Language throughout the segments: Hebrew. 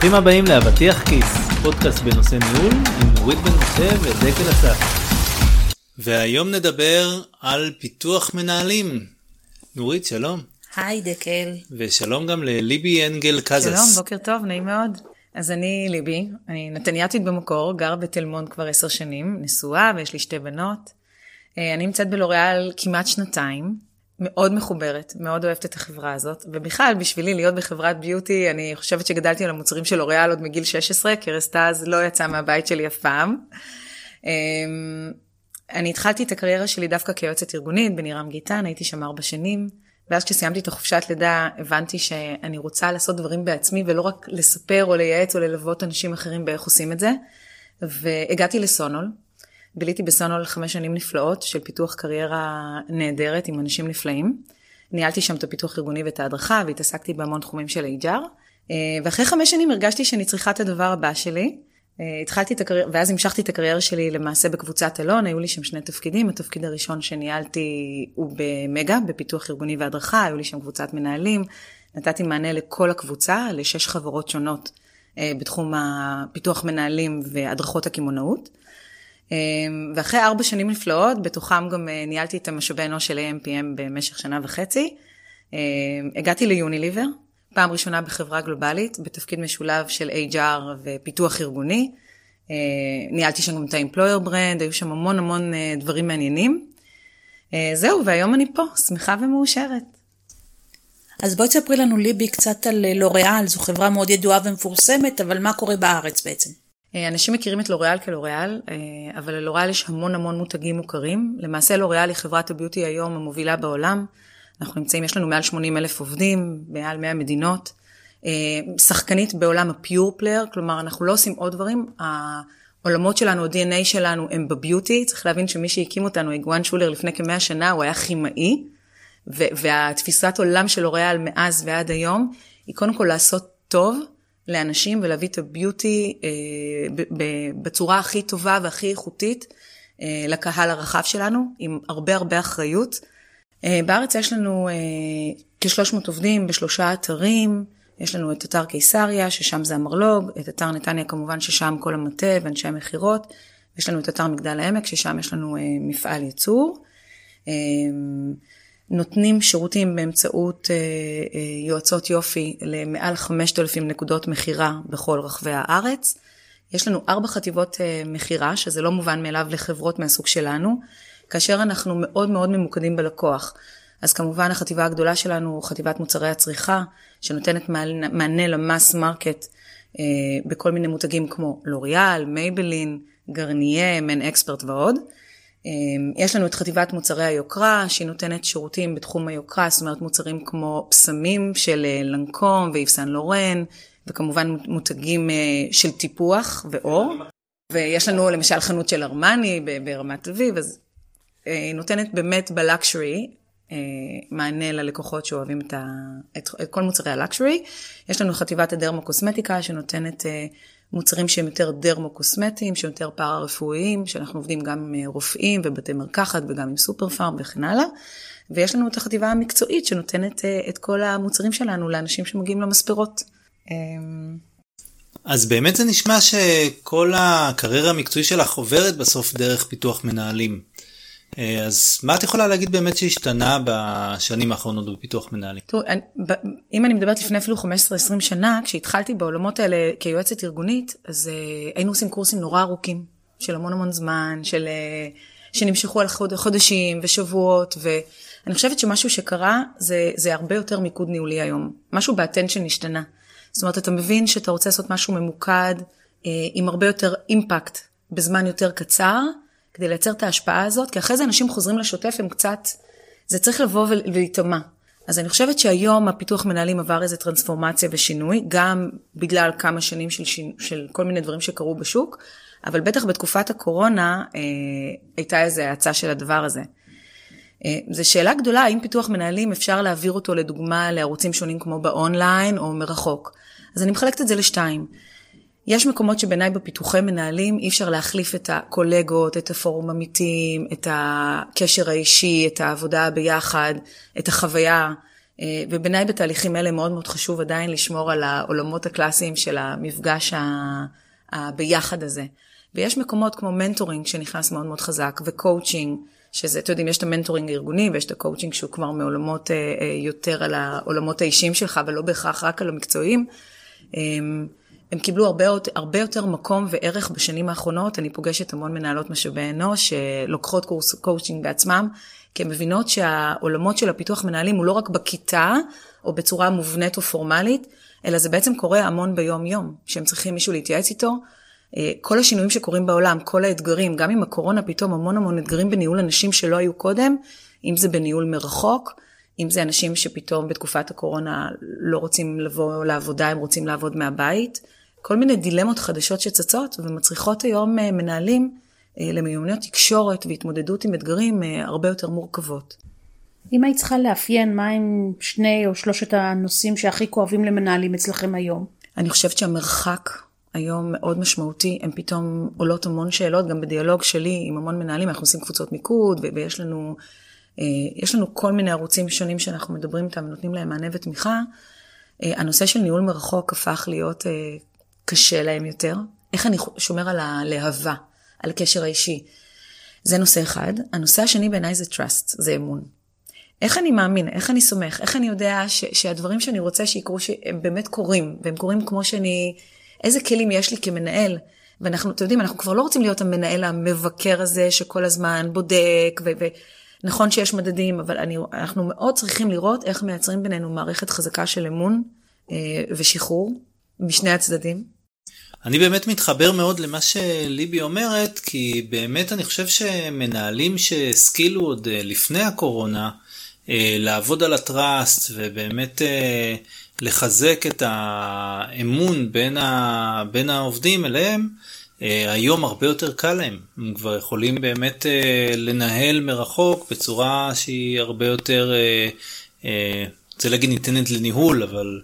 ברוכים הבאים לאבטיח כיס, פודקאסט בנושא ניהול עם נורית בן משה ודקל אסף. והיום נדבר על פיתוח מנהלים. נורית, שלום. היי דקל. ושלום גם לליבי אנגל קזס. שלום, בוקר טוב, נעים מאוד. אז אני ליבי, אני נתניאתית במקור, גרה בתל מונד כבר עשר שנים, נשואה ויש לי שתי בנות. אה, אני נמצאת בלוריאל כמעט שנתיים. מאוד מחוברת, מאוד אוהבת את החברה הזאת, ובכלל, בשבילי להיות בחברת ביוטי, אני חושבת שגדלתי על המוצרים של לוריאל עוד מגיל 16, קרסטאז לא יצא מהבית שלי אף פעם. אמ, אני התחלתי את הקריירה שלי דווקא כיועצת ארגונית בנירם גיטן, הייתי שם ארבע שנים, ואז כשסיימתי את החופשת לידה, הבנתי שאני רוצה לעשות דברים בעצמי, ולא רק לספר או לייעץ או ללוות אנשים אחרים באיך עושים את זה. והגעתי לסונול, ביליתי בסונול חמש שנים נפלאות של פיתוח קריירה נהדרת עם אנשים נפלאים. ניהלתי שם את הפיתוח הארגוני ואת ההדרכה והתעסקתי בהמון תחומים של HR. אה, ואחרי חמש שנים הרגשתי שאני צריכה את הדבר הבא שלי. אה, התחלתי את הקריירה, ואז המשכתי את הקריירה שלי למעשה בקבוצת אלון, היו לי שם שני תפקידים, התפקיד הראשון שניהלתי הוא במגה, בפיתוח ארגוני והדרכה, היו לי שם קבוצת מנהלים, נתתי מענה לכל הקבוצה, לשש חברות שונות אה, בתחום הפיתוח מנהלים והדרכות הקמעונאות. אמ, ואחרי ארבע שנים נפלאות, בתוכם גם אה, ניהלתי את המשאבי אנוש של AMPM במשך שנה וחצי, אמ, הגעתי ליוניליבר, פעם ראשונה בחברה גלובלית, בתפקיד משולב של HR ופיתוח ארגוני. אה, ניהלתי שם גם את ה-employer brand, היו שם המון המון אה, דברים מעניינים. זהו, והיום אני פה, שמחה ומאושרת. אז בואי תספרי לנו ליבי קצת על לוריאל, זו חברה מאוד ידועה ומפורסמת, אבל מה קורה בארץ בעצם? אה, אנשים מכירים את לוריאל כלוריאל, אה, אבל ללוריאל יש המון המון מותגים מוכרים. למעשה לוריאל היא חברת הביוטי היום המובילה בעולם. אנחנו נמצאים, יש לנו מעל 80 אלף עובדים, מעל 100 מדינות. אה, שחקנית בעולם ה pure player, כלומר אנחנו לא עושים עוד דברים. העולמות שלנו, ה-DNA שלנו הם ב beauty. צריך להבין שמי שהקים אותנו, יוג'ן שולר לפני כמאה שנה, הוא היה כימאי. והתפיסת עולם של לוריאל מאז ועד היום, היא קודם כל לעשות טוב. לאנשים ולהביא את ה beauty אה, בצורה הכי טובה והכי איכותית אה, לקהל הרחב שלנו, עם הרבה הרבה אחריות. אה, בארץ יש לנו אה, כ-300 עובדים בשלושה אתרים, יש לנו את אתר קיסריה, ששם זה המרלוג, את אתר נתניה כמובן, ששם כל המטה ואנשי המכירות, יש לנו את אתר מגדל העמק, ששם יש לנו אה, מפעל ייצור. נותנים שירותים באמצעות אה, אה, יועצות יופי למעל 5,000 נקודות מכירה בכל רחבי הארץ. יש לנו ארבע חטיבות אה, מכירה, שזה לא מובן מאליו לחברות מהסוג שלנו, כאשר אנחנו מאוד מאוד ממוקדים בלקוח. אז כמובן החטיבה הגדולה שלנו, חטיבת מוצרי הצריכה, שנותנת מענה ל mass market בכל מיני מותגים כמו לוריאל, מייבלין, גרנייה, Men Expert ועוד. אמ, יש לנו את חטיבת מוצרי היוקרה, שהיא נותנת שירותים בתחום היוקרה, זאת אומרת מוצרים כמו פסמים של אה, לנקום ואיב סן לורן, וכמובן מותגים אה, של טיפוח ואור. ויש לנו למשל חנות של ארמני ברמת אביב, אז אה, היא נותנת באמת בלקשורי מענה ללקוחות שאוהבים את, ה, את, כל מוצרי הלקשורי. יש לנו חטיבת הדרמוקוסמטיקה שנותנת מוצרים שהם יותר דרמו-קוסמטיים, שהם יותר פארה-רפואיים, שאנחנו עובדים גם עם אה, רופאים ובתי מרקחת וגם עם סופר פארם וכן הלאה. ויש לנו את החטיבה המקצועית שנותנת אה, את כל המוצרים שלנו לאנשים שמגיעים למספרות. אמ, אז באמת זה נשמע שכל הקריירה המקצועית שלך עוברת בסוף דרך פיתוח מנהלים. אה, אז מה את יכולה להגיד באמת שהשתנה בשנים האחרונות בפיתוח מנהלים? תראו, אם אני מדברת לפני אפילו 15-20 שנה, כשהתחלתי בעולמות האלה כיועצת ארגונית, אז uh, היינו עושים קורסים נורא ארוכים, של המון המון זמן, של, uh, שנמשכו על חוד, חודשים ושבועות, ואני חושבת שמשהו שקרה זה, זה הרבה יותר מיקוד ניהולי היום. משהו באטנשן השתנה. זאת אומרת, אתה מבין שאתה רוצה לעשות משהו ממוקד, עם הרבה יותר אימפקט בזמן יותר קצר, כדי לייצר את ההשפעה הזאת, כי אחרי זה אנשים חוזרים לשוטף, הם קצת, זה צריך לבוא ולהיטמע. אז אני חושבת שהיום הפיתוח מנהלים עבר איזה טרנספורמציה ושינוי, גם בגלל כמה שנים של, שינו, של כל מיני דברים שקרו בשוק, אבל בטח בתקופת הקורונה אה, הייתה איזו האצה של הדבר הזה. אה, זו שאלה גדולה, האם פיתוח מנהלים אפשר להעביר אותו לדוגמה לערוצים שונים כמו באונליין או מרחוק. אז אני מחלקת את זה לשתיים. יש מקומות שבעיניי בפיתוחי מנהלים אי אפשר להחליף את הקולגות, את הפורום עמיתים, את הקשר האישי, את העבודה ביחד, את החוויה אה, ובעיניי בתהליכים אלה מאוד מאוד חשוב עדיין לשמור על העולמות הקלאסיים של המפגש הביחד הזה. ויש מקומות כמו mentoring שנכנס מאוד מאוד חזק, וקואוצ'ינג, שזה, אתם יודעים, יש את ה mentoring הארגוני ויש את הקואוצ'ינג שהוא כבר מעולמות אה, אה, יותר על העולמות האישיים שלך, ולא בהכרח רק על המקצועיים. הם קיבלו הרבה, הרבה יותר מקום וערך בשנים האחרונות. אני פוגשת המון מנהלות משאבי אנוש שלוקחות קורס קואוצ'ינג בעצמם, כי הן מבינות שהעולמות של הפיתוח מנהלים הוא לא רק בכיתה, או בצורה מובנית או פורמלית, אלא זה בעצם קורה המון ביום-יום, שהם צריכים מישהו להתייעץ איתו. אה, כל השינויים שקורים בעולם, כל האתגרים, גם עם הקורונה פתאום המון המון אתגרים בניהול אנשים שלא היו קודם, אם זה בניהול מרחוק, אם זה אנשים שפתאום בתקופת הקורונה לא רוצים לבוא לעבודה, הם רוצים לעבוד מהבית. כל מיני דילמות חדשות שצצות ומצריכות היום אה, מנהלים אה, למיומנויות תקשורת והתמודדות עם אתגרים אה, הרבה יותר מורכבות. אם היית צריכה לאפיין מה הם שני או שלושת הנושאים שהכי כואבים למנהלים אצלכם היום? אני חושבת שהמרחק היום מאוד משמעותי, הם פתאום עולות המון שאלות, גם בדיאלוג שלי עם המון מנהלים, אנחנו עושים קבוצות מיקוד ויש לנו, יש לנו כל מיני ערוצים שונים שאנחנו מדברים איתם ונותנים להם מענה ותמיכה. הנושא של ניהול מרחוק הפך להיות קשה להם יותר, איך אני שומר על הלהבה, על הקשר האישי. זה נושא אחד. הנושא השני בעיניי זה trust, זה אמון. איך אני מאמין, איך אני סומך, איך אני יודע ש, שהדברים שאני רוצה שיקרו, שהם באמת קורים, והם קורים כמו שאני, איזה כלים יש לי כמנהל. ואנחנו, אתם יודעים, אנחנו כבר לא רוצים להיות המנהל המבקר הזה שכל הזמן בודק, ו, ונכון שיש מדדים, אבל אני, אנחנו מאוד צריכים לראות איך מייצרים בינינו מערכת חזקה של אמון אה, ושחרור משני הצדדים. אני באמת מתחבר מאוד למה שליבי אומרת, כי באמת אני חושב שמנהלים שהשכילו עוד אה, לפני הקורונה אה, לעבוד על הטראסט ובאמת אה, לחזק את האמון בין, ה... בין העובדים אליהם, היום הרבה יותר קל להם. הם כבר יכולים באמת לנהל מרחוק בצורה שהיא הרבה יותר, רוצה להגיד ניתנת לניהול, אבל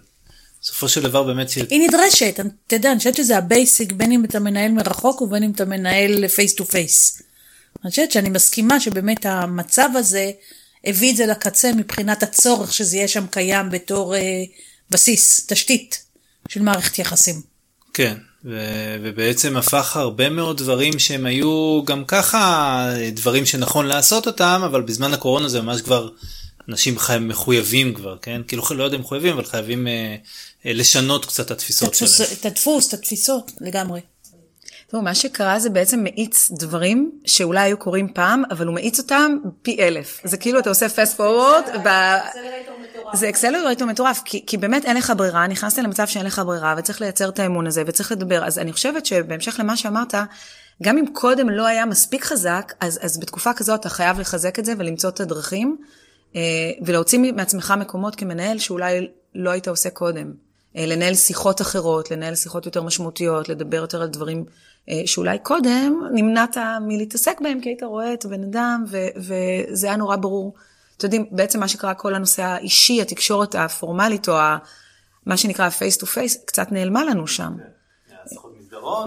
בסופו של דבר באמת... היא נדרשת, אתה יודע, אני חושבת שזה ה basic, בין אם אתה מנהל מרחוק ובין אם אתה מנהל face to face. אני חושבת שאני מסכימה שבאמת המצב הזה הביא את זה לקצה מבחינת הצורך שזה יהיה שם קיים בתור אה, בסיס, תשתית של מערכת יחסים. כן, ו- ובעצם הפך הרבה מאוד דברים שהם היו גם ככה דברים שנכון לעשות אותם, אבל בזמן הקורונה זה ממש כבר אנשים חיים מחויבים כבר, כן? כאילו לא יודע אם מחויבים, אבל חייבים אה, אה, לשנות קצת את התפיסות התפוס, שלהם. את הדפוס, את התפיסות, לגמרי. טוב, מה שקרה זה בעצם מאיץ דברים שאולי היו קורים פעם, אבל הוא מאיץ אותם פי אלף. זה כאילו אתה עושה פסט פורוורד, זה אקסלרטור מטורף, כי, כי באמת אין לך ברירה, נכנסת למצב שאין לך ברירה, וצריך לייצר את האמון הזה, וצריך לדבר. אז אני חושבת שבהמשך למה שאמרת, גם אם קודם לא היה מספיק חזק, אז, אז בתקופה כזאת אתה חייב לחזק את זה ולמצוא את הדרכים, ולהוציא מעצמך מקומות כמנהל שאולי לא היית עושה קודם. אה, לנהל שיחות אחרות, לנהל שיחות יותר משמעותיות, לדבר יותר על דברים אה, שאולי קודם נמנעת מלהתעסק בהם, כי היית רואה את הבן אדם, ו- וזה היה נורא ברור. אתם יודעים, בעצם מה שקרה, כל הנושא האישי, התקשורת הפורמלית, או ה- מה שנקרא ה-face to face, קצת נעלמה לנו שם.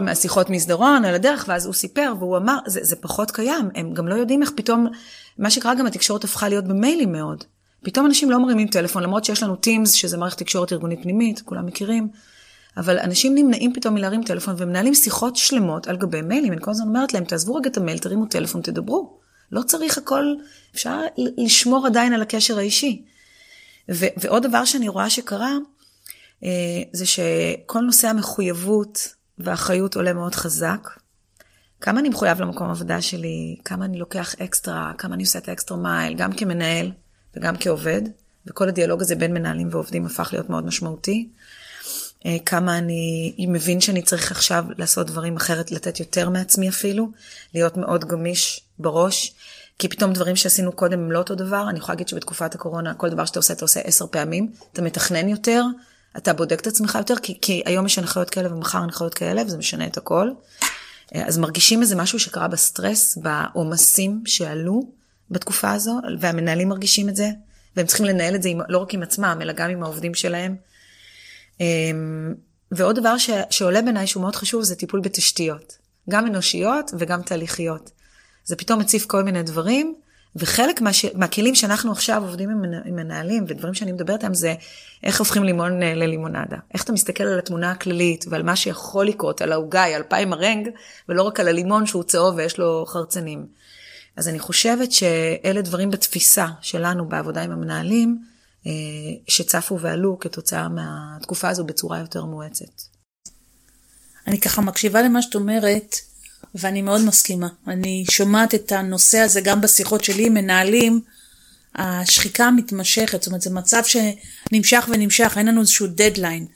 מהשיחות מסדרון על הדרך, ואז הוא סיפר והוא אמר, זה, זה פחות קיים, הם גם לא יודעים איך פתאום, מה שקרה גם התקשורת הפכה להיות במיילים מאוד. פתאום אנשים לא מרימים טלפון, למרות שיש לנו Teams, שזה מערכת תקשורת ארגונית פנימית, כולם מכירים, אבל אנשים נמנעים פתאום מלהרים טלפון ומנהלים שיחות שלמות על גבי מיילים. אני כל הזמן אומרת להם, תעזבו רגע את המייל, תרימו טלפון, תדברו. לא צריך הכל, אפשר לשמור עדיין על הקשר האישי. ו- ועוד דבר שאני רואה שקרה, אה, זה שכל נושא המחויבות והאחריות עולה מאוד חזק. כמה אני מחויב למקום עבודה שלי, כמה אני לוקח אקסטרה, כמה אני עושה את ה extra mile, גם כמנהל. וגם כעובד, וכל הדיאלוג הזה בין מנהלים ועובדים הפך להיות מאוד משמעותי. אה, כמה אני מבין שאני צריך עכשיו לעשות דברים אחרת, לתת יותר מעצמי אפילו, להיות מאוד גמיש בראש, כי פתאום דברים שעשינו קודם הם לא אותו דבר. אני יכולה להגיד שבתקופת הקורונה, כל דבר שאתה עושה, אתה עושה עשר פעמים, אתה מתכנן יותר, אתה בודק את עצמך יותר, כי, כי היום יש הנחיות כאלה ומחר הנחיות כאלה, וזה משנה את הכל. אה, אז מרגישים איזה משהו שקרה בסטרס, בעומסים שעלו, בתקופה הזו, והמנהלים מרגישים את זה, והם צריכים לנהל את זה עם, לא רק עם עצמם, אלא גם עם העובדים שלהם. אמ, ועוד דבר ש, שעולה בעיניי שהוא מאוד חשוב, זה טיפול בתשתיות. גם אנושיות וגם תהליכיות. זה פתאום מציף כל מיני דברים, וחלק מה, מהכלים שאנחנו עכשיו עובדים עם מנהלים, ודברים שאני מדברת עליהם זה איך הופכים לימון אה, ללימונדה. איך אתה מסתכל על התמונה הכללית ועל מה שיכול לקרות, על העוגה, על פאי מרנג, ולא רק על הלימון שהוא צהוב ויש לו חרצנים. אז אני חושבת שאלה דברים בתפיסה שלנו בעבודה עם המנהלים, אה, שצפו ועלו כתוצאה מהתקופה הזו בצורה יותר מואצת. אני ככה מקשיבה למה שאת אומרת, ואני מאוד מסכימה. אני שומעת את הנושא הזה גם בשיחות שלי עם מנהלים, השחיקה המתמשכת, זאת אומרת זה מצב שנמשך ונמשך, אין לנו איזשהו דדליין.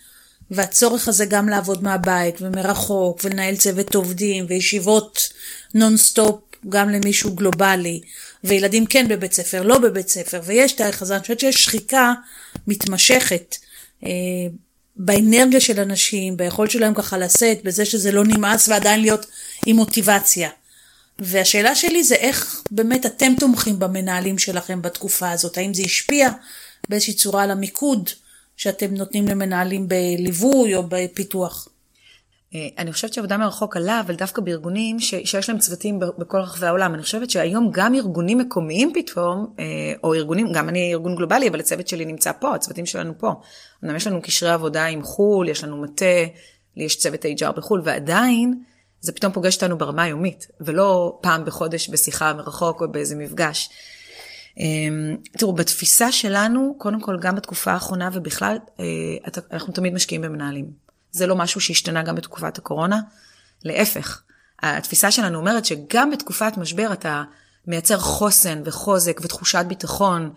והצורך הזה גם לעבוד מהבית ומרחוק ולנהל צוות עובדים וישיבות נונסטופ גם למי שהוא גלובלי וילדים כן בבית ספר, לא בבית ספר ויש תאריך הזה, אני חושבת שיש שחיקה מתמשכת אה, באנרגיה של אנשים, ביכולת שלהם ככה לשאת, בזה שזה לא נמאס ועדיין להיות עם מוטיבציה. והשאלה שלי זה איך באמת אתם תומכים במנהלים שלכם בתקופה הזאת, האם זה השפיע באיזושהי צורה על המיקוד שאתם נותנים למנהלים בליווי או בפיתוח? אה, אני חושבת שעבודה מרחוק עלה, אבל דווקא בארגונים ש, שיש להם צוותים בכל רחבי העולם. אני חושבת שהיום גם ארגונים מקומיים פתאום, אה, או ארגונים, גם אני ארגון גלובלי, אבל הצוות שלי נמצא פה, הצוותים שלנו פה. אמנם יש לנו קשרי עבודה עם חו"ל, יש לנו מטה, לי יש צוות HR בחו"ל, ועדיין זה פתאום פוגש אותנו ברמה היומית, ולא פעם בחודש בשיחה מרחוק או באיזה מפגש. אה, תראו, בתפיסה שלנו, קודם כל, גם בתקופה האחרונה ובכלל, אנחנו תמיד משקיעים במנהלים. זה לא משהו שהשתנה גם בתקופת הקורונה. להפך, התפיסה שלנו אומרת שגם בתקופת משבר אתה מייצר חוסן וחוזק ותחושת ביטחון,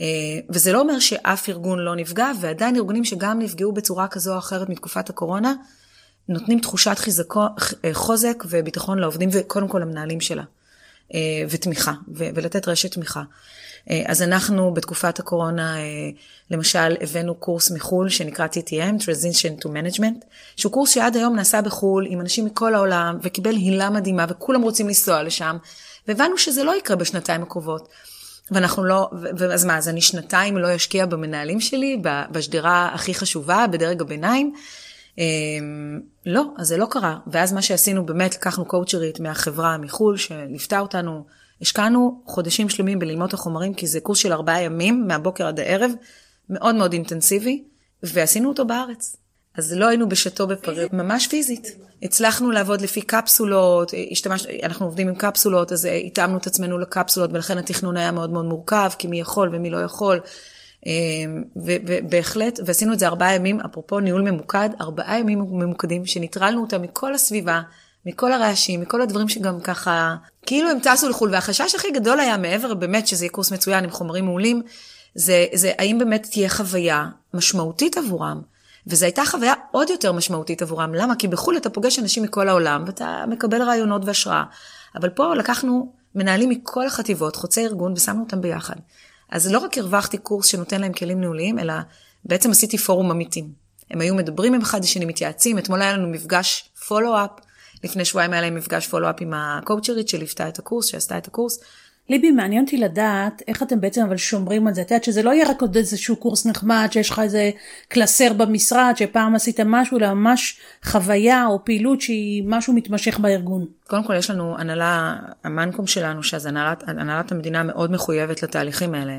אה, וזה לא אומר שאף ארגון לא נפגע, ועדיין ארגונים שגם נפגעו בצורה כזו או אחרת מתקופת הקורונה, נותנים תחושת חיזקו, אה, חוזק וביטחון לעובדים וקודם כל למנהלים שלה, אה, ותמיכה, ולתת רשת תמיכה. אה, אז אנחנו בתקופת הקורונה, למשל, הבאנו קורס מחו"ל שנקרא TTM, Transition to Management, שהוא קורס שעד היום נעשה בחו"ל עם אנשים מכל העולם, וקיבל הילה מדהימה, וכולם רוצים לנסוע לשם, והבנו שזה לא יקרה בשנתיים הקרובות. ואנחנו לא, אז מה, אז אני שנתיים לא אשקיע במנהלים שלי, בשדרה הכי חשובה, בדרג הביניים? אה, לא, אז זה לא קרה. ואז מה שעשינו, באמת לקחנו קואוצ'רית מהחברה מחו"ל, שליוותה אותנו השקענו חודשים שלמים בללמוד את החומרים, כי זה קורס של ארבעה ימים, מהבוקר עד הערב, מאוד מאוד אינטנסיבי, ועשינו אותו בארץ. אז לא היינו בשעתו בפריז, ממש פיזית. הצלחנו לעבוד לפי קפסולות, השתמש, אנחנו עובדים עם קפסולות, אז התאמנו את עצמנו לקפסולות, ולכן התכנון היה מאוד מאוד מורכב, כי מי יכול ומי לא יכול. אמ, ובהחלט, ועשינו את זה ארבעה ימים, אפרופו ניהול ממוקד, ארבעה ימים ממוקדים, שניטרלנו אותם מכל הסביבה, מכל הרעשים, מכל הדברים שגם ככה, כאילו הם טסו לחו"ל, והחשש הכי גדול היה מעבר באמת שזה יהיה קורס מצוין עם חומרים מעולים, זה, זה האם באמת תהיה חוויה משמעותית עבורם. וזו הייתה חוויה עוד יותר משמעותית עבורם. למה? כי בחו"ל אתה פוגש אנשים מכל העולם, ואתה מקבל רעיונות והשראה. אבל פה לקחנו מנהלים מכל החטיבות, חוצי ארגון, ושמנו אותם ביחד. אז לא רק הרווחתי קורס שנותן להם כלים ניהוליים, אלא בעצם עשיתי פורום עמיתים. הם היו מדברים עם אחד השני, מתייעצים, אתמול היה לנו מפגש פולו-אפ לפני שבועיים היה להם מפגש פולו-אפ עם הקואוצ'רית שליוותה את הקורס, שעשתה את הקורס. ליבי, מעניין אותי לדעת איך אתם בעצם אבל שומרים על זה. את יודעת שזה לא יהיה רק עוד איזשהו קורס נחמד, שיש לך איזה קלסר במשרד, שפעם עשית משהו, אלא ממש חוויה או פעילות שהיא משהו מתמשך בארגון. קודם כל יש לנו הנהלה, המנקום שלנו, שאז הנהלת, הנהלת המדינה מאוד מחויבת לתהליכים האלה.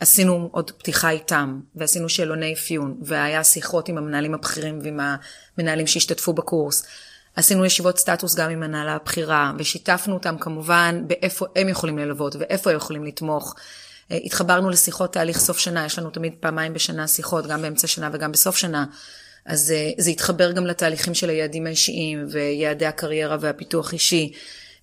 עשינו עוד פתיחה איתם, ועשינו שאלוני אפיון, והיה שיחות עם המנהלים הבכירים ועם המנהלים שהשתתפו בקורס. עשינו ישיבות סטטוס גם עם הנהלה הבכירה, ושיתפנו אותם כמובן באיפה הם יכולים ללוות ואיפה הם יכולים לתמוך. אה, התחברנו לשיחות תהליך סוף שנה, יש לנו תמיד פעמיים בשנה שיחות, גם באמצע שנה וגם בסוף שנה. אז אה, זה התחבר גם לתהליכים של היעדים האישיים ויעדי הקריירה והפיתוח אישי.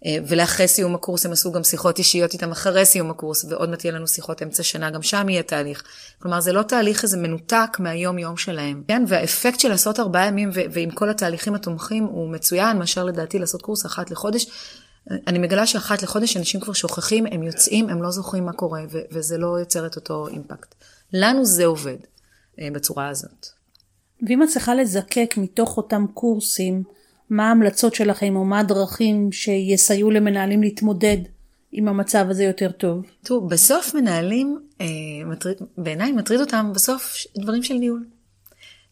אה, ולאחרי סיום הקורס הם עשו גם שיחות אישיות איתם אחרי סיום הקורס, ועוד מעט יהיה לנו שיחות אמצע שנה, גם שם יהיה תהליך. כלומר, זה לא תהליך איזה מנותק מהיום-יום שלהם. כן, והאפקט של לעשות ארבעה ימים ו- ועם כל התהליכים התומכים הוא מצוין, מאשר לדעתי לעשות קורס אחת לחודש. אני מגלה שאחת לחודש אנשים כבר שוכחים, הם יוצאים, הם לא זוכרים מה קורה, ו- וזה לא יוצר את אותו אימפקט. לנו זה עובד אה, בצורה הזאת. ואם את צריכה לזקק מתוך אותם קורסים, מה ההמלצות שלכם או מה הדרכים שיסייעו למנהלים להתמודד עם המצב הזה יותר טוב? תראו, בסוף מנהלים, אה, מטריד, בעיניי מטריד אותם בסוף דברים של ניהול.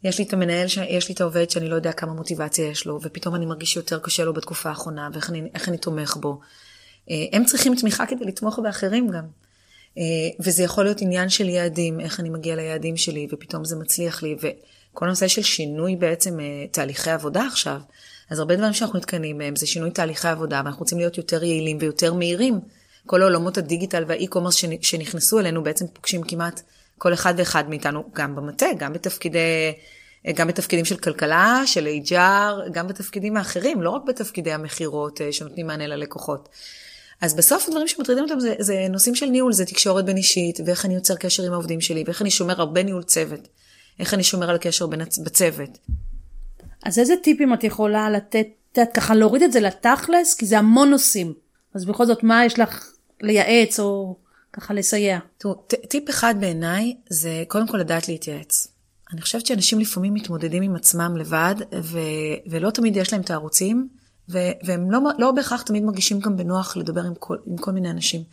יש לי את המנהל, יש לי את העובד שאני לא יודע כמה מוטיבציה יש לו, ופתאום אני מרגיש שיותר קשה לו בתקופה האחרונה, ואיך אני, אני תומך בו. הם צריכים תמיכה כדי לתמוך באחרים גם. וזה יכול להיות עניין של יעדים, איך אני מגיע ליעדים שלי, ופתאום זה מצליח לי, וכל הנושא של שינוי בעצם תהליכי עבודה עכשיו. אז הרבה דברים שאנחנו נתקנים בהם זה שינוי תהליכי עבודה, ואנחנו רוצים להיות יותר יעילים ויותר מהירים. כל העולמות הדיגיטל והאי-קומרס שנכנסו אלינו בעצם פוגשים כמעט כל אחד ואחד מאיתנו, גם במטה, גם בתפקידי, גם בתפקידים של כלכלה, של HR, גם בתפקידים האחרים, לא רק בתפקידי המכירות אה, שנותנים מענה ללקוחות. אז בסוף הדברים שמטרידים אותם זה, זה נושאים של ניהול, זה תקשורת בין אישית, ואיך אני יוצר קשר עם העובדים שלי, ואיך אני שומר הרבה ניהול צוות, איך אני שומר על הקשר בין, בצוות. אז איזה טיפים את יכולה לתת, את ככה להוריד את זה לתכלס, כי זה המון נושאים. אז בכל זאת, מה יש לך לייעץ או ככה לסייע? תראו, טיפ אחד בעיניי זה קודם כל לדעת להתייעץ. אני חושבת שאנשים לפעמים מתמודדים עם עצמם לבד, ו- ולא תמיד יש להם את הערוצים, ו- והם לא, לא בהכרח תמיד מרגישים גם בנוח לדבר עם כל, עם כל מיני אנשים.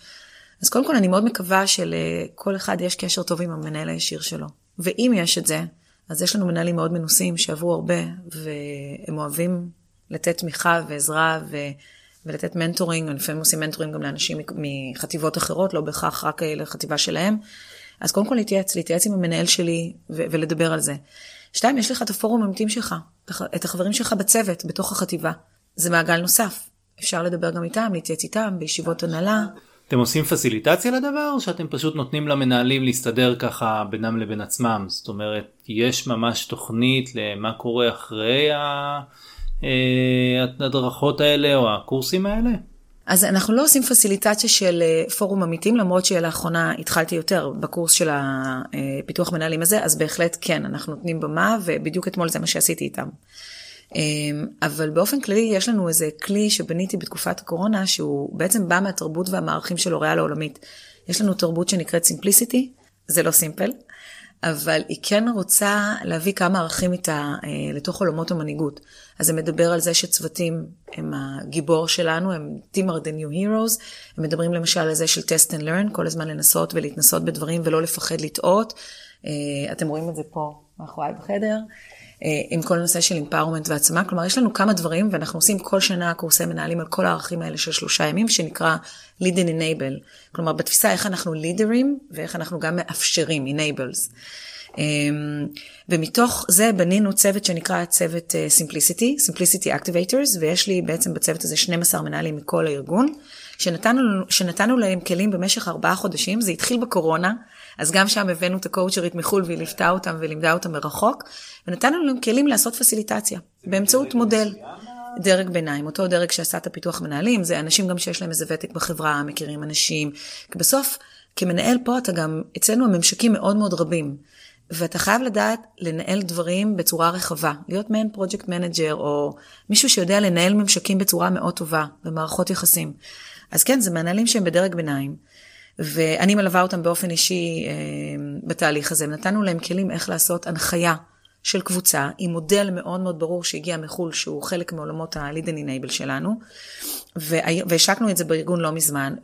אז קודם כל אני מאוד מקווה שלכל אחד יש קשר טוב עם המנהל הישיר שלו. ואם יש את זה, אז יש לנו מנהלים מאוד מנוסים שעברו הרבה, והם אוהבים לתת תמיכה ועזרה ו... ולתת mentoring, לפעמים עושים mentoring גם לאנשים מחטיבות אחרות, לא בהכרח רק לחטיבה שלהם. אז קודם כל להתייעץ, להתייעץ עם המנהל שלי ו- ולדבר על זה. שתיים, יש לך את הפורום העמיתים שלך, את החברים שלך בצוות, בתוך החטיבה. זה מעגל נוסף. אפשר לדבר גם איתם, להתייעץ איתם, בישיבות הנהלה. אתם עושים פסיליטציה לדבר או שאתם פשוט נותנים למנהלים להסתדר ככה בינם לבין עצמם? זאת אומרת, יש ממש תוכנית למה קורה אחרי ההדרכות האלה או הקורסים האלה? אז אנחנו לא עושים פסיליטציה של אה, פורום עמיתים, למרות שלאחרונה התחלתי יותר בקורס של הפיתוח מנהלים הזה, אז בהחלט כן, אנחנו נותנים במה, ובדיוק אתמול זה מה שעשיתי איתם. אמ, אבל באופן כללי יש לנו איזה כלי שבניתי בתקופת הקורונה, שהוא בעצם בא מהתרבות והמערכים של אוריאל העולמית. יש לנו תרבות שנקראת סימפליסיטי, זה לא סימפל, אבל היא כן רוצה להביא כמה ערכים איתה אה, לתוך עולמות המנהיגות. אז זה מדבר על זה שצוותים הם הגיבור שלנו, הם team are the new heroes, הם מדברים למשל על זה של test and learn, כל הזמן לנסות ולהתנסות בדברים ולא לפחד לטעות. אה, אתם רואים את זה פה מאחוריי בחדר. אה, עם כל הנושא של אימפאורמנט והעצמה. כלומר, יש לנו כמה דברים, ואנחנו עושים כל שנה קורסי מנהלים על כל הערכים האלה של שלושה ימים, שנקרא lead and enable. כלומר, בתפיסה איך אנחנו לידרים, ואיך אנחנו גם מאפשרים, enables. אה, ומתוך זה בנינו צוות שנקרא צוות אה, Simplicity, Simplicity Activators, ויש לי בעצם בצוות הזה 12 מנהלים מכל הארגון, שנתנו, שנתנו להם כלים במשך ארבעה חודשים, זה התחיל בקורונה, אז גם שם הבאנו את הקואוצ'רית מחו"ל והיא ליוותה אותם ולימדה אותם מרחוק, ונתנו להם כלים לעשות פסיליטציה באמצעות מודל. דרג ביניים, אותו דרג שעשה את הפיתוח מנהלים, זה אנשים גם שיש להם איזה ותק בחברה, מכירים אנשים. בסוף, כמנהל פה אתה גם, אצלנו הממשקים מאוד מאוד רבים. ואתה חייב לדעת לנהל דברים בצורה רחבה, להיות מעין project manager, או מישהו שיודע לנהל ממשקים בצורה מאוד טובה, במערכות יחסים. אז כן, זה מנהלים שהם בדרג ביניים, ואני מלווה אותם באופן אישי אה, בתהליך הזה. נתנו להם כלים איך לעשות הנחיה של קבוצה עם מודל מאוד מאוד ברור שהגיע מחו"ל, שהוא חלק מעולמות ה-lead and enable שלנו, והשקנו את זה בארגון לא מזמן,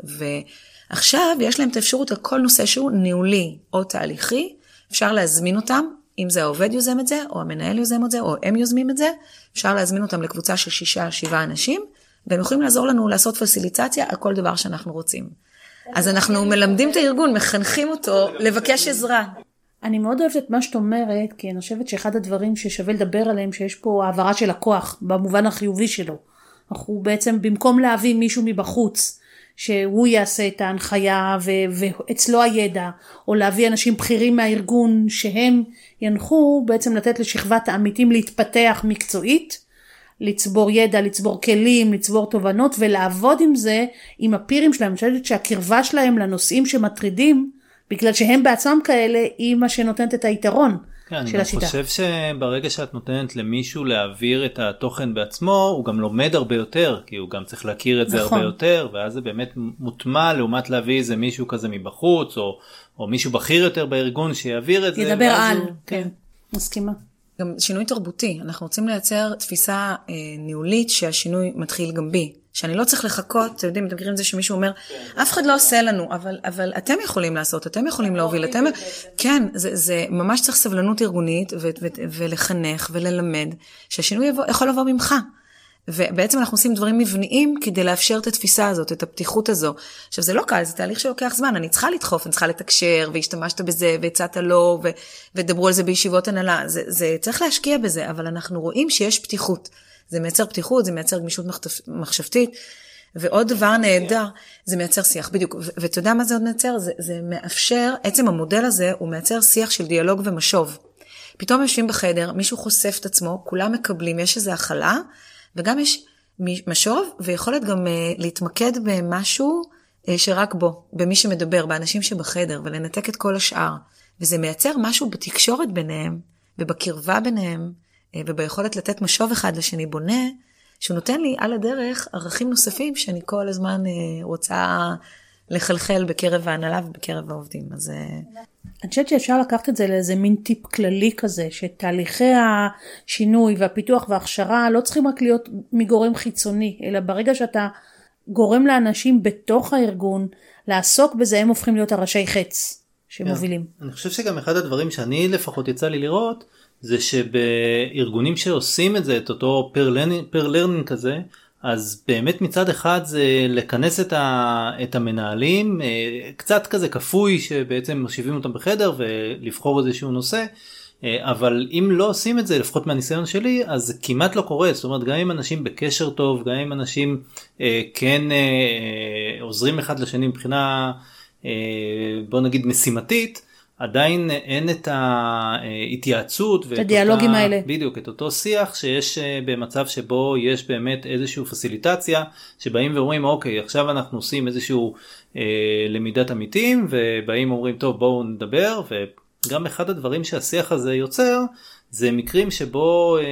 ועכשיו יש להם את האפשרות על כל נושא שהוא ניהולי או תהליכי, אפשר להזמין אותם, אם זה העובד יוזם את זה, או המנהל יוזם את זה, או הם יוזמים את זה, אפשר להזמין אותם לקבוצה של שישה, שבעה אנשים, והם יכולים לעזור לנו לעשות פסיליצציה על כל דבר שאנחנו רוצים. אז אנחנו מלמדים את הארגון, מחנכים אותו לבקש עזרה. אני מאוד אוהבת את מה שאת אומרת, כי אני חושבת שאחד הדברים ששווה לדבר עליהם, שיש פה העברה של הכוח, במובן החיובי שלו. אנחנו בעצם, במקום להביא מישהו מבחוץ, שהוא יעשה את ההנחיה ו- ואצלו הידע, או להביא אנשים בכירים מהארגון שהם ינחו, בעצם לתת לשכבת העמיתים להתפתח מקצועית, לצבור ידע, לצבור כלים, לצבור תובנות ולעבוד עם זה, עם הפירים שלהם. אני חושבת שהקרבה שלהם לנושאים שמטרידים, בגלל שהם בעצמם כאלה, היא מה שנותנת את היתרון. כן, של אני השיטה. חושב שברגע שאת נותנת למישהו להעביר את התוכן בעצמו, הוא גם לומד הרבה יותר, כי הוא גם צריך להכיר את זה נכון. הרבה יותר, ואז זה באמת מוטמע לעומת להביא איזה מישהו כזה מבחוץ, או, או מישהו בכיר יותר בארגון שיעביר את זה. ידבר על, הוא- כן, מסכימה. גם שינוי תרבותי, אנחנו רוצים לייצר תפיסה אה, ניהולית שהשינוי מתחיל גם בי. שאני לא צריך לחכות, אתם יודעים, אתם מכירים את זה שמישהו אומר, אף אחד לא עושה לנו, אבל, אבל אתם יכולים לעשות, אתם יכולים להוביל, אתם... כן, זה, זה ממש צריך סבלנות ארגונית ו, ו, ולחנך וללמד, שהשינוי יבוא, יכול לבוא ממך. ובעצם אנחנו עושים דברים מבניים כדי לאפשר את התפיסה הזאת, את הפתיחות הזו. עכשיו זה לא קל, זה תהליך שלוקח זמן, אני צריכה לדחוף, אני צריכה לתקשר, והשתמשת בזה, והצעת לא, ו- ודברו על זה בישיבות הנהלה, זה, זה צריך להשקיע בזה, אבל אנחנו רואים שיש פתיחות. זה מייצר פתיחות, זה מייצר גמישות מחשבתית. ועוד דבר נהדר, זה מייצר שיח, בדיוק. ואתה יודע מה זה עוד מייצר? זה, זה מאפשר, עצם המודל הזה, הוא מייצר שיח של דיאלוג ומשוב. פתאום יושבים בחדר, מישהו חושף את עצמו, כולם מקבלים, יש איזו הכלה, וגם יש משוב, ויכולת גם uh, להתמקד במשהו uh, שרק בו, במי שמדבר, באנשים שבחדר, ולנתק את כל השאר. וזה מייצר משהו בתקשורת ביניהם, ובקרבה ביניהם, uh, וביכולת לתת משוב אחד לשני בונה, שהוא נותן לי על הדרך ערכים נוספים שאני כל הזמן רוצה לחלחל בקרב ההנהלה ובקרב העובדים. אז... אני חושבת שאפשר לקחת את זה לאיזה מין טיפ כללי כזה, שתהליכי השינוי והפיתוח וההכשרה לא צריכים רק להיות מגורם חיצוני, אלא ברגע שאתה גורם לאנשים בתוך הארגון לעסוק בזה, הם הופכים להיות הראשי חץ שמובילים. Yeah. כן. אני חושב שגם אחד הדברים שאני לפחות יצא לי לראות, זה שבארגונים שעושים את זה, את אותו peer learning כזה, אז באמת מצד אחד זה לכנס את, ה, את המנהלים, אה, קצת כזה כפוי שבעצם מושיבים אותם בחדר ולבחור איזשהו נושא, אה, אבל אם לא עושים את זה, לפחות מהניסיון שלי, אז זה כמעט לא קורה, זאת אומרת גם אם אנשים בקשר טוב, גם אם אנשים אה, כן עוזרים אחד לשני מבחינה בוא נגיד משימתית, עדיין אין את ההתייעצות את הדיאלוגים אותה, האלה בדיוק את אותו שיח שיש אה, במצב שבו יש באמת איזושהי פסיליטציה שבאים ואומרים אוקיי עכשיו אנחנו עושים איזשהו אה, למידת עמיתים ובאים אומרים טוב בואו נדבר וגם אחד הדברים שהשיח הזה יוצר זה מקרים שבו אה, אה,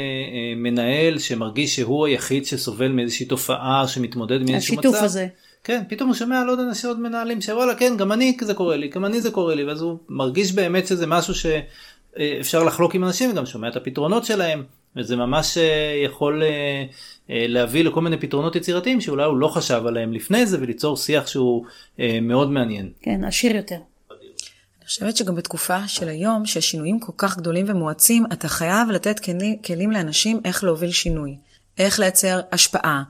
מנהל שמרגיש שהוא היחיד שסובל מאיזושהי תופעה שמתמודד מאיזשהו מצב. השיתוף הזה. כן, פתאום הוא שומע על עוד אנשים, עוד מנהלים שוואלה כן, גם אני זה קורה לי, גם אני זה קורה לי, ואז הוא מרגיש באמת שזה משהו שאפשר לחלוק עם אנשים, וגם שומע את הפתרונות שלהם, וזה ממש אה, יכול אה, אה, להביא לכל מיני פתרונות יצירתיים שאולי הוא לא חשב עליהם לפני זה, וליצור שיח שהוא מאוד מעניין. כן, עשיר יותר. אני חושבת שגם בתקופה של היום, ששינויים כל כך גדולים ומואצים, אתה חייב לתת כלים, כלים לאנשים איך להוביל שינוי, איך לייצר השפעה.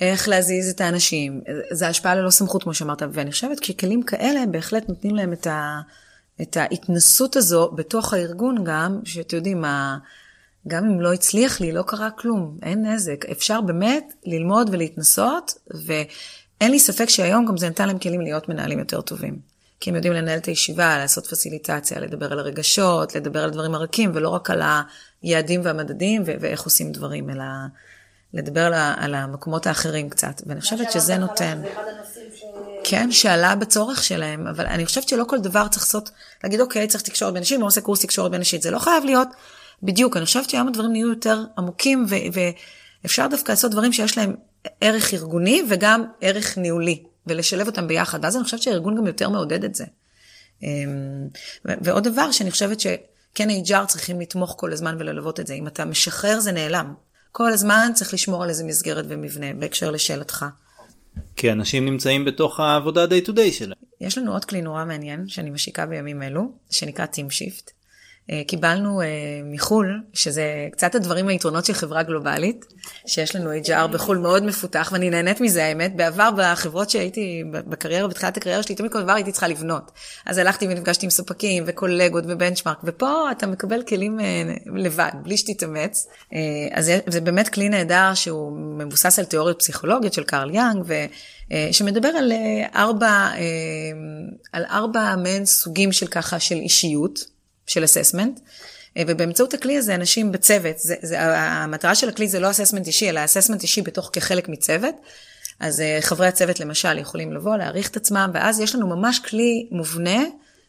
איך להזיז את האנשים. זה השפעה ללא סמכות, כמו שאמרת, ואני חושבת שכלים כאלה בהחלט נותנים להם את, ה, את ההתנסות הזו בתוך הארגון גם, שאתם יודעים, מה, גם אם לא הצליח לי, לא קרה כלום, אין נזק. אפשר באמת ללמוד ולהתנסות, ואין לי ספק שהיום גם זה נתן להם כלים להיות מנהלים יותר טובים. כי הם יודעים לנהל את הישיבה, לעשות פסיליטציה, לדבר על הרגשות, לדבר על דברים הרכים, ולא רק על היעדים והמדדים ואיך עושים דברים, אלא לדבר על, על המקומות האחרים קצת, ואני חושבת שזה נותן. ש... כן, שעלה בצורך שלהם, אבל אני חושבת שלא כל דבר צריך לעשות, להגיד אוקיי, צריך תקשורת בין אנשים, לא עושה קורס תקשורת בין אנשים, זה לא חייב להיות בדיוק, אני חושבת שהיום הדברים נהיו יותר עמוקים, ו- ואפשר דווקא לעשות דברים שיש להם ערך ארגוני וגם ערך ניהולי, ולשלב אותם ביחד, ואז אני חושבת שהארגון גם יותר מעודד את זה. אמ, ועוד דבר שאני חושבת שכן HR צריכים לתמוך כל הזמן וללוות את זה, אם אתה משחרר זה נעלם. כל הזמן צריך לשמור על איזה מסגרת ומבנה, בהקשר לשאלתך. כי אנשים נמצאים בתוך העבודה day to day שלהם. יש לנו עוד כלי נורא מעניין שאני משיקה בימים אלו, שנקרא Team Shift. אה, קיבלנו אה, מחו"ל, שזה קצת הדברים היתרונות של חברה גלובלית, שיש לנו HR בחו"ל מאוד מפותח, ואני נהנית מזה האמת. בעבר בחברות שהייתי בקריירה, בתחילת הקריירה שלי, תמיד כל דבר הייתי צריכה לבנות. אז הלכתי ונפגשתי עם ספקים וקולגות ובנצ'מארק, ופה אתה מקבל כלים אה, לבד, בלי שתתאמץ. אז זה באמת כלי נהדר שהוא מבוסס על תיאוריות פסיכולוגיות של קרל יאנג, ו... שמדבר על ארבע, על ארבע מעין סוגים של ככה של אישיות. של אססמנט, אה, ובאמצעות הכלי הזה אנשים בצוות, זה, זה, המטרה של הכלי זה לא אססמנט אישי, אלא אססמנט אישי בתוך כחלק מצוות. אז אה, חברי הצוות למשל יכולים לבוא, להעריך את עצמם, ואז יש לנו ממש כלי מובנה,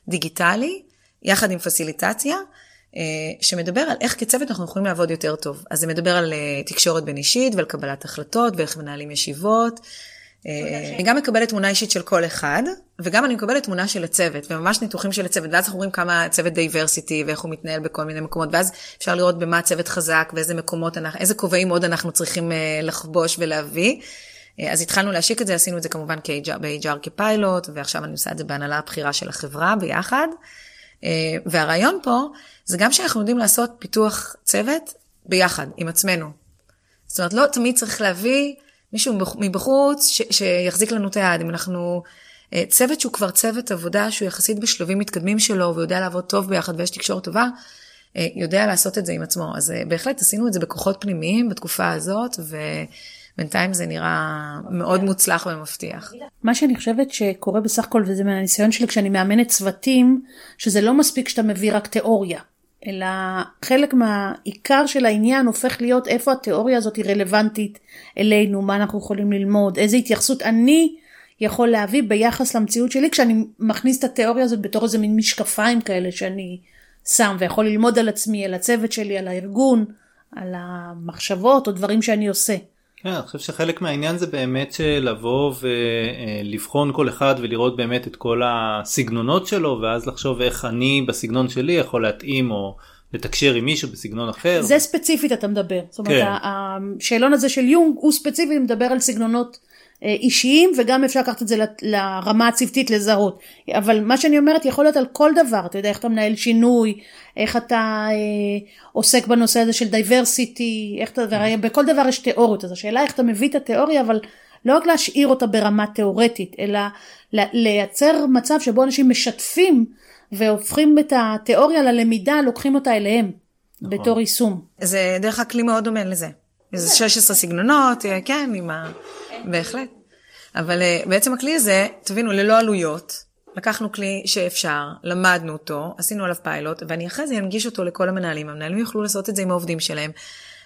דיגיטלי, יחד עם פסיליטציה, אה, שמדבר על איך כצוות אנחנו יכולים לעבוד יותר טוב. אז זה מדבר על תקשורת בין אישית ועל קבלת החלטות ואיך מנהלים ישיבות, אני גם מקבלת תמונה אישית של כל אחד, וגם אני מקבלת תמונה של הצוות, וממש ניתוחים של הצוות, ואז אנחנו רואים כמה הצוות diversity, ואיך הוא מתנהל בכל מיני מקומות, ואז אפשר לראות במה הצוות חזק, ואיזה מקומות, אנחנו, איזה כובעים עוד אנחנו צריכים אה, לחבוש ולהביא. אה, אז התחלנו להשיק את זה, עשינו את זה כמובן ב-HR כפיילוט, ועכשיו אני עושה את זה בהנהלה הבכירה של החברה ביחד. והרעיון פה, זה גם שאנחנו יודעים לעשות פיתוח צוות ביחד, עם עצמנו. זאת אומרת, לא תמיד צריך להביא מישהו מבחוץ ש, שיחזיק לנו את היד. אם אנחנו אה, צוות שהוא כבר צוות עבודה, שהוא יחסית בשלבים מתקדמים שלו, ויודע לעבוד טוב ביחד ויש תקשורת טובה, אה, יודע לעשות את זה עם עצמו. אז אה, בהחלט עשינו את זה בכוחות פנימיים בתקופה הזאת, ובינתיים זה נראה מאוד מוצלח ומבטיח. מה שאני חושבת שקורה בסך הכל, וזה מהניסיון שלי כשאני מאמנת צוותים, שזה לא מספיק שאתה מביא רק תיאוריה. אלא חלק מהעיקר של העניין הופך להיות איפה התיאוריה הזאת היא רלוונטית אלינו, מה אנחנו יכולים ללמוד, איזה התייחסות אני יכול להביא ביחס למציאות שלי כשאני מכניס את התיאוריה הזאת בתור איזה מין משקפיים כאלה שאני שם ויכול ללמוד על עצמי, על הצוות שלי, על הארגון, על המחשבות או דברים שאני עושה. כן, אני חושב שחלק מהעניין זה באמת לבוא ולבחון כל אחד ולראות באמת את כל הסגנונות שלו ואז לחשוב איך אני בסגנון שלי יכול להתאים או לתקשר עם מישהו בסגנון אחר. זה ספציפית אתה מדבר. זאת אומרת, כן. השאלון הזה של יונג הוא ספציפי מדבר על סגנונות אה, אישיים וגם אפשר לקחת את זה לרמה הצוותית לזהות. אבל מה שאני אומרת יכול להיות על כל דבר, אתה יודע איך אתה מנהל שינוי, איך אתה אה, עוסק בנושא הזה של diversity, איך אתה, והרי בכל דבר יש תיאוריות, אז השאלה איך אתה מביא את התיאוריה, אבל לא רק להשאיר אותה ברמה תיאורטית, אלא לייצר מצב שבו אנשים משתפים והופכים את התיאוריה ללמידה, לוקחים אותה אליהם נכון. בתור יישום. זה דרך הכלי מאוד דומה לזה. זה 16 סגנונות, אה, כן, עם ה... בהחלט. אבל אה, בעצם הכלי הזה, תבינו, ללא עלויות, לקחנו כלי שאפשר, למדנו אותו, עשינו עליו פיילוט, ואני אחרי זה אנגיש אותו לכל המנהלים. המנהלים יוכלו לעשות את זה עם העובדים שלהם.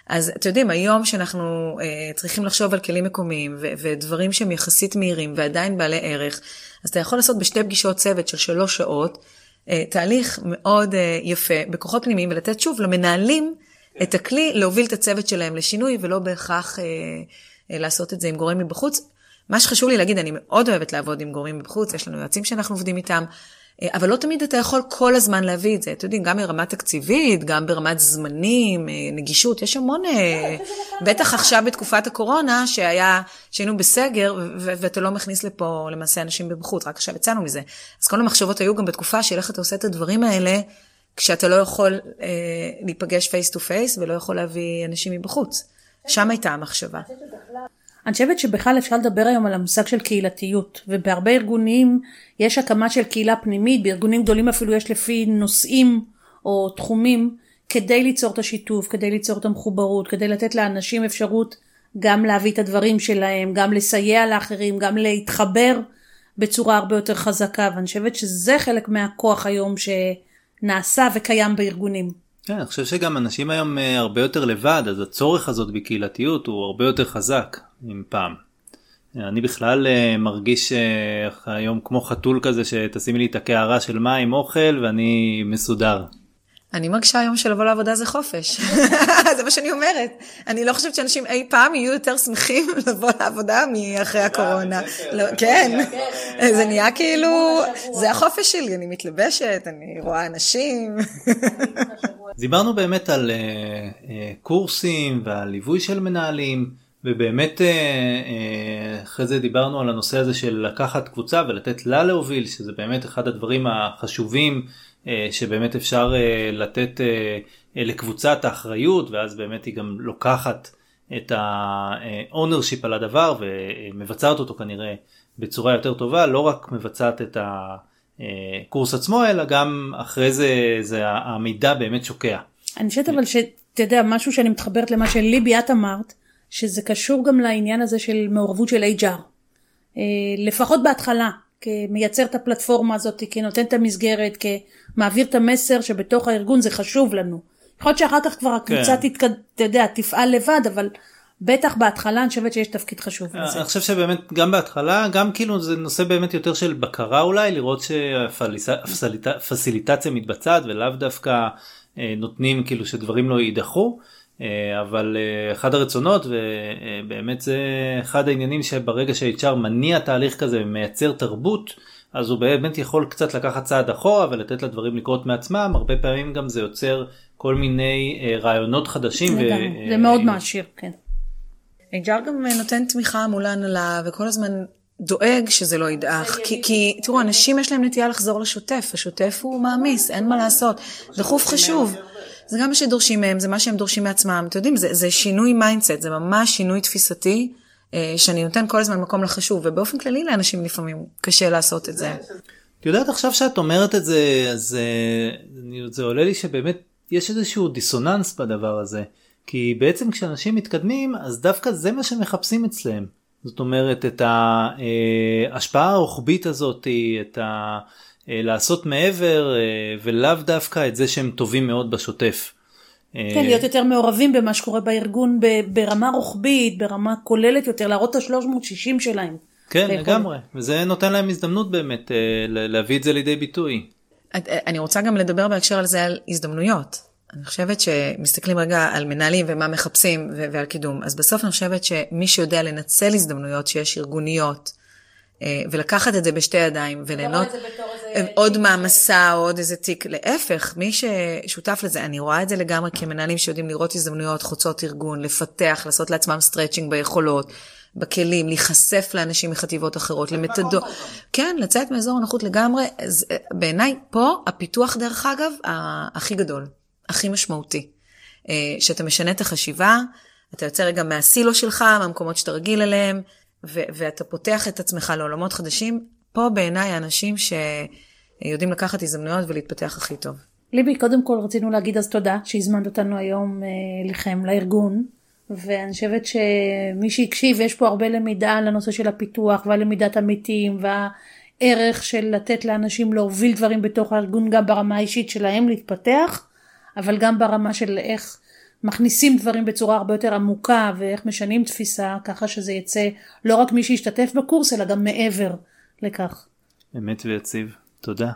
אז אתם יודעים, היום שאנחנו אה, צריכים לחשוב על כלים מקומיים ו- ודברים שהם יחסית מהירים ועדיין בעלי ערך, אז אתה יכול לעשות בשתי פגישות צוות של שלוש שעות, אה, תהליך מאוד אה, יפה בכוחות פנימיים ולתת שוב למנהלים את הכלי להוביל את הצוות שלהם לשינוי ולא בהכרח אה, לעשות את זה עם גורם מבחוץ. מה שחשוב לי להגיד, אני מאוד אוהבת לעבוד עם גורמים מבחוץ, יש לנו יועצים שאנחנו עובדים איתם, אה, אבל לא תמיד אתה יכול כל הזמן להביא את זה. אתם יודעים, גם ברמה תקציבית, גם ברמת זמנים, אה, נגישות, יש המון, בטח עכשיו בתקופת הקורונה, שהיה, שהיינו בסגר, ואתה לא מכניס לפה למעשה אנשים מבחוץ, רק עכשיו יצאנו מזה. אז כל המחשבות היו גם בתקופה של איך אתה עושה את הדברים האלה, כשאתה לא יכול אה, להיפגש face to face ולא יכול להביא אנשים מבחוץ. שם הייתה המחשבה. אני חושבת שבכלל אפשר לדבר היום על המושג של קהילתיות, ובהרבה ארגונים יש הקמה של קהילה פנימית, בארגונים גדולים אפילו יש לפי נושאים או תחומים, כדי ליצור את השיתוף, כדי ליצור את המחוברות, כדי לתת לאנשים אפשרות גם להביא את הדברים שלהם, גם לסייע לאחרים, גם להתחבר בצורה הרבה יותר חזקה, ואני חושבת שזה חלק מהכוח היום שנעשה וקיים בארגונים. כן, אני חושב שגם אנשים היום אה, הרבה יותר לבד, אז הצורך הזאת בקהילתיות הוא הרבה יותר חזק עם פעם. אני בכלל אה, מרגיש אה, היום כמו חתול כזה שתשימי לי את הקערה של מים אוכל ואני מסודר. אני מרגישה היום שלבוא לעבודה זה חופש. זה מה שאני אומרת. אני לא חושבת שאנשים אי פעם יהיו יותר שמחים לבוא לעבודה מאחרי הקורונה. לא, כן, זה נהיה כאילו, זה החופש שלי, אני מתלבשת, אני רואה אנשים. דיברנו באמת על uh, uh, קורסים ועל ליווי של מנהלים ובאמת אחרי זה דיברנו על הנושא הזה של לקחת קבוצה ולתת לה להוביל שזה באמת אחד הדברים החשובים שבאמת אפשר uh, לתת uh, לקבוצה את האחריות ואז באמת היא גם לוקחת את ה-ownership על הדבר ומבצעת אותו כנראה בצורה יותר טובה לא רק מבצעת את. הקורס עצמו אלא גם אחרי זה זה המידע באמת שוקע. אני חושבת אבל שאתה יודע משהו שאני מתחברת למה שליבי את אמרת שזה קשור גם לעניין הזה של מעורבות של HR. אה, לפחות בהתחלה כמייצר את הפלטפורמה הזאת כנותן את המסגרת כמעביר את המסר שבתוך הארגון זה חשוב לנו. יכול להיות שאחר כך כבר הקבוצה כן. תתקד... אתה יודע, תפעל לבד אבל בטח בהתחלה אני חושבת שיש תפקיד חשוב לזה. אני חושב שבאמת גם בהתחלה גם כאילו זה נושא באמת יותר של בקרה אולי לראות שהפסיליטציה מתבצעת ולאו דווקא אה, נותנים כאילו שדברים לא יידחו. אה, אבל אה, אחד הרצונות ובאמת זה אחד העניינים שברגע ש-HR מניע תהליך כזה ומייצר תרבות אז הוא באמת יכול קצת לקחת צעד אחורה ולתת לדברים לקרות מעצמם הרבה פעמים גם זה יוצר כל מיני רעיונות חדשים. ו... זה מאוד מעשיר כן. HR גם נותן תמיכה מול ההנהלה וכל הזמן דואג שזה לא ידעך, כי, כי תראו, אנשים יש להם נטייה לחזור לשוטף, השוטף הוא מעמיס, אין מה לעשות, דחוף חשוב. זה גם מה שדורשים מהם, זה מה שהם דורשים מעצמם. אתם יודעים, זה, זה שינוי mindset, זה ממש שינוי תפיסתי, אה, שאני נותן כל הזמן מקום לחשוב, ובאופן כללי לאנשים לפעמים קשה לעשות את זה. את יודעת עכשיו שאת אומרת את זה, אז uh, זה עולה לי שבאמת יש איזשהו דיסוננס בדבר הזה. כי בעצם כשאנשים מתקדמים, אז דווקא זה מה שמחפשים אצלם. זאת אומרת, את ההשפעה הרוחבית הזאת, את ה... אה, לעשות מעבר אה, ולאו דווקא את זה שהם טובים מאוד בשוטף. כן, להיות יותר מעורבים במה שקורה בארגון ברמה רוחבית, ברמה כוללת יותר, להראות את ה-360 שלהם. כן, לגמרי, וזה נותן להם הזדמנות באמת אה, להביא את זה לידי ביטוי. אני רוצה גם לדבר בהקשר על זה על הזדמנויות. אני חושבת שמסתכלים רגע על מנהלים ומה מחפשים ועל קידום, אז בסוף אני חושבת שמי שיודע לנצל הזדמנויות שיש ארגוניות, ולקחת את זה בשתי ידיים וליהנות עוד מעמסה או עוד איזה תיק, להפך, מי ששותף לזה, אני רואה את זה לגמרי כמנהלים שיודעים לראות הזדמנויות חוצות ארגון, לפתח, לעשות לעצמם stretching ביכולות, בכלים, להיחשף לאנשים מחטיבות אחרות, למתודות, כן, לצאת מאזור הנוחות לגמרי, אה, בעיניי פה הפיתוח דרך אגב, הכי גדול, הכי משמעותי. אה, שאתה משנה את החשיבה, אתה יוצא רגע מהסילו שלך, מהמקומות שאתה רגיל אליהם, ואתה פותח את עצמך לעולמות חדשים, פה בעיניי האנשים שיודעים לקחת הזדמנויות ולהתפתח הכי טוב. ליבי, קודם כל רצינו להגיד אז תודה שהזמנת אותנו היום אה, לכם, לארגון, ואני חושבת שמי שהקשיב, יש פה הרבה למידה על הנושא של הפיתוח ועל למידת עמיתים והערך של לתת לאנשים להוביל דברים בתוך הארגון גם ברמה האישית שלהם להתפתח, אבל גם ברמה של איך מכניסים דברים בצורה הרבה יותר עמוקה ואיך משנים תפיסה ככה שזה יצא לא רק מי שישתתף בקורס אלא גם מעבר לכך. אמת ויציב. תודה.